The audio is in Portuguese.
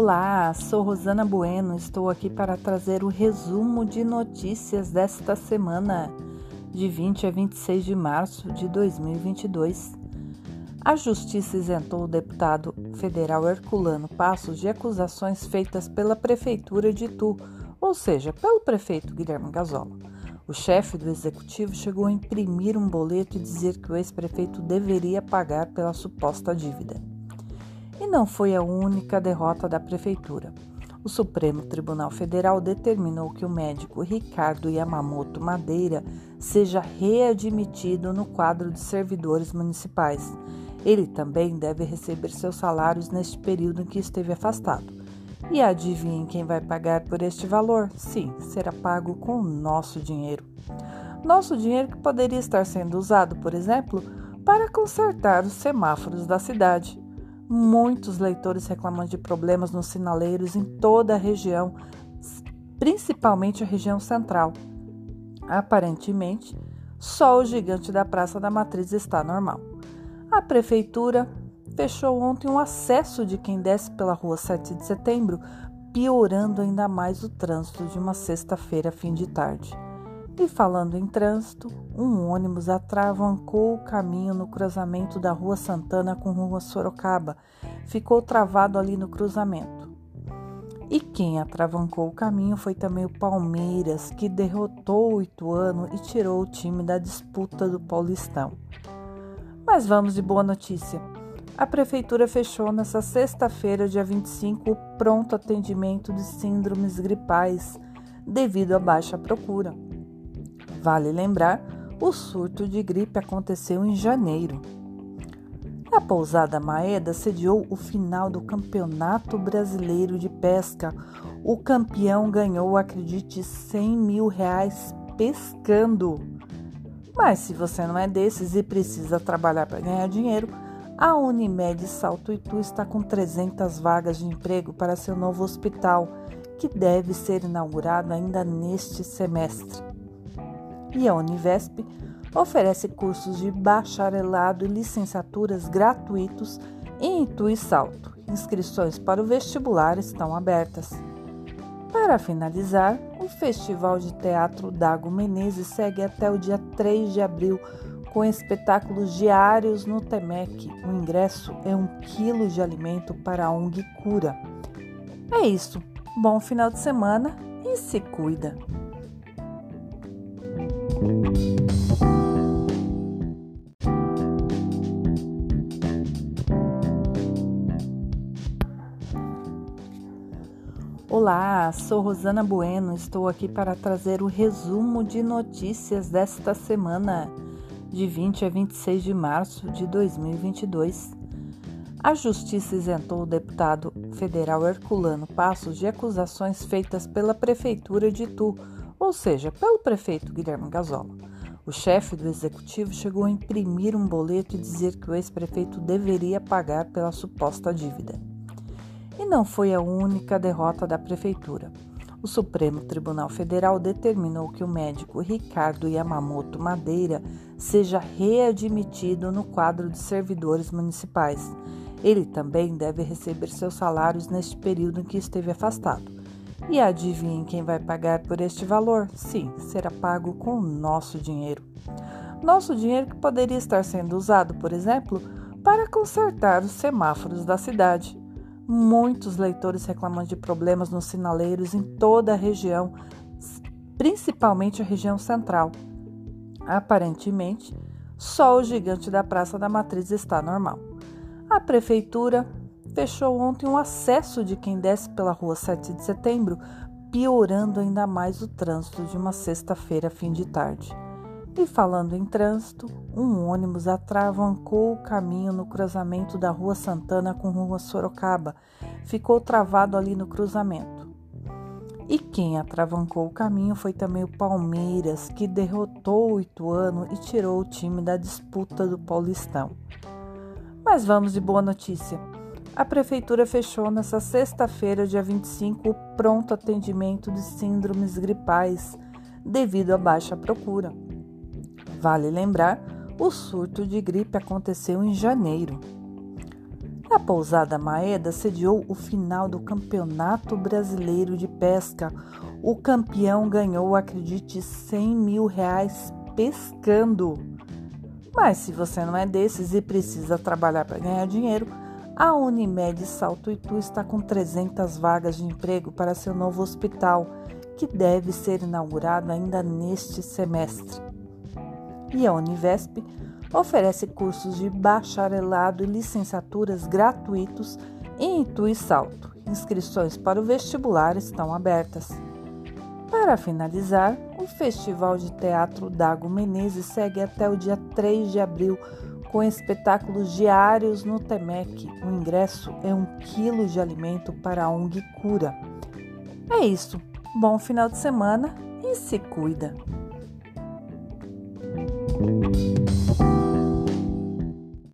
Olá, sou Rosana Bueno, estou aqui para trazer o resumo de notícias desta semana, de 20 a 26 de março de 2022. A Justiça isentou o deputado federal Herculano Passos de acusações feitas pela Prefeitura de Itu, ou seja, pelo prefeito Guilherme Gazola. O chefe do executivo chegou a imprimir um boleto e dizer que o ex-prefeito deveria pagar pela suposta dívida. E não foi a única derrota da prefeitura. O Supremo Tribunal Federal determinou que o médico Ricardo Yamamoto Madeira seja readmitido no quadro de servidores municipais. Ele também deve receber seus salários neste período em que esteve afastado. E adivinhem quem vai pagar por este valor? Sim, será pago com nosso dinheiro. Nosso dinheiro que poderia estar sendo usado, por exemplo, para consertar os semáforos da cidade. Muitos leitores reclamam de problemas nos sinaleiros em toda a região, principalmente a região central. Aparentemente, só o gigante da Praça da Matriz está normal. A prefeitura fechou ontem o acesso de quem desce pela rua 7 de setembro, piorando ainda mais o trânsito de uma sexta-feira fim de tarde. E falando em trânsito, um ônibus atravancou o caminho no cruzamento da Rua Santana com Rua Sorocaba. Ficou travado ali no cruzamento. E quem atravancou o caminho foi também o Palmeiras, que derrotou o Ituano e tirou o time da disputa do Paulistão. Mas vamos de boa notícia. A prefeitura fechou nesta sexta-feira, dia 25, o pronto atendimento de síndromes gripais devido à baixa procura. Vale lembrar, o surto de gripe aconteceu em janeiro. A pousada Maeda sediou o final do Campeonato Brasileiro de Pesca. O campeão ganhou, acredite, 100 mil reais pescando. Mas se você não é desses e precisa trabalhar para ganhar dinheiro, a Unimed Salto Itu está com 300 vagas de emprego para seu novo hospital, que deve ser inaugurado ainda neste semestre. E a Univesp oferece cursos de bacharelado e licenciaturas gratuitos em Itu e Salto. Inscrições para o vestibular estão abertas. Para finalizar, o Festival de Teatro Dago Menezes segue até o dia 3 de abril com espetáculos diários no Temec. O ingresso é um quilo de alimento para a ONG Cura. É isso. Bom final de semana e se cuida. Olá, sou Rosana Bueno, estou aqui para trazer o resumo de notícias desta semana de 20 a 26 de março de 2022. A Justiça isentou o deputado federal Herculano Passos de acusações feitas pela Prefeitura de Itu, ou seja, pelo prefeito Guilherme Gazola. O chefe do executivo chegou a imprimir um boleto e dizer que o ex-prefeito deveria pagar pela suposta dívida. E não foi a única derrota da prefeitura o Supremo Tribunal Federal determinou que o médico Ricardo Yamamoto Madeira seja readmitido no quadro de servidores municipais. Ele também deve receber seus salários neste período em que esteve afastado. E adivinhem quem vai pagar por este valor? Sim, será pago com nosso dinheiro. Nosso dinheiro que poderia estar sendo usado, por exemplo, para consertar os semáforos da cidade. Muitos leitores reclamam de problemas nos sinaleiros em toda a região, principalmente a região central. Aparentemente, só o gigante da Praça da Matriz está normal. A prefeitura fechou ontem o acesso de quem desce pela rua 7 de setembro, piorando ainda mais o trânsito de uma sexta-feira fim de tarde. E falando em trânsito, um ônibus atravancou o caminho no cruzamento da Rua Santana com Rua Sorocaba. Ficou travado ali no cruzamento. E quem atravancou o caminho foi também o Palmeiras, que derrotou o Ituano e tirou o time da disputa do Paulistão. Mas vamos de boa notícia. A prefeitura fechou nesta sexta-feira, dia 25, o pronto atendimento de síndromes gripais devido à baixa procura. Vale lembrar, o surto de gripe aconteceu em janeiro. A pousada Maeda sediou o final do Campeonato Brasileiro de Pesca. O campeão ganhou, acredite, 100 mil reais pescando. Mas se você não é desses e precisa trabalhar para ganhar dinheiro, a Unimed Salto Itu está com 300 vagas de emprego para seu novo hospital, que deve ser inaugurado ainda neste semestre. E a Univesp oferece cursos de bacharelado e licenciaturas gratuitos em Itu e Salto. Inscrições para o vestibular estão abertas. Para finalizar, o Festival de Teatro Dago Menezes segue até o dia 3 de abril com espetáculos diários no Temec. O ingresso é um quilo de alimento para a ONG Cura. É isso. Bom final de semana e se cuida!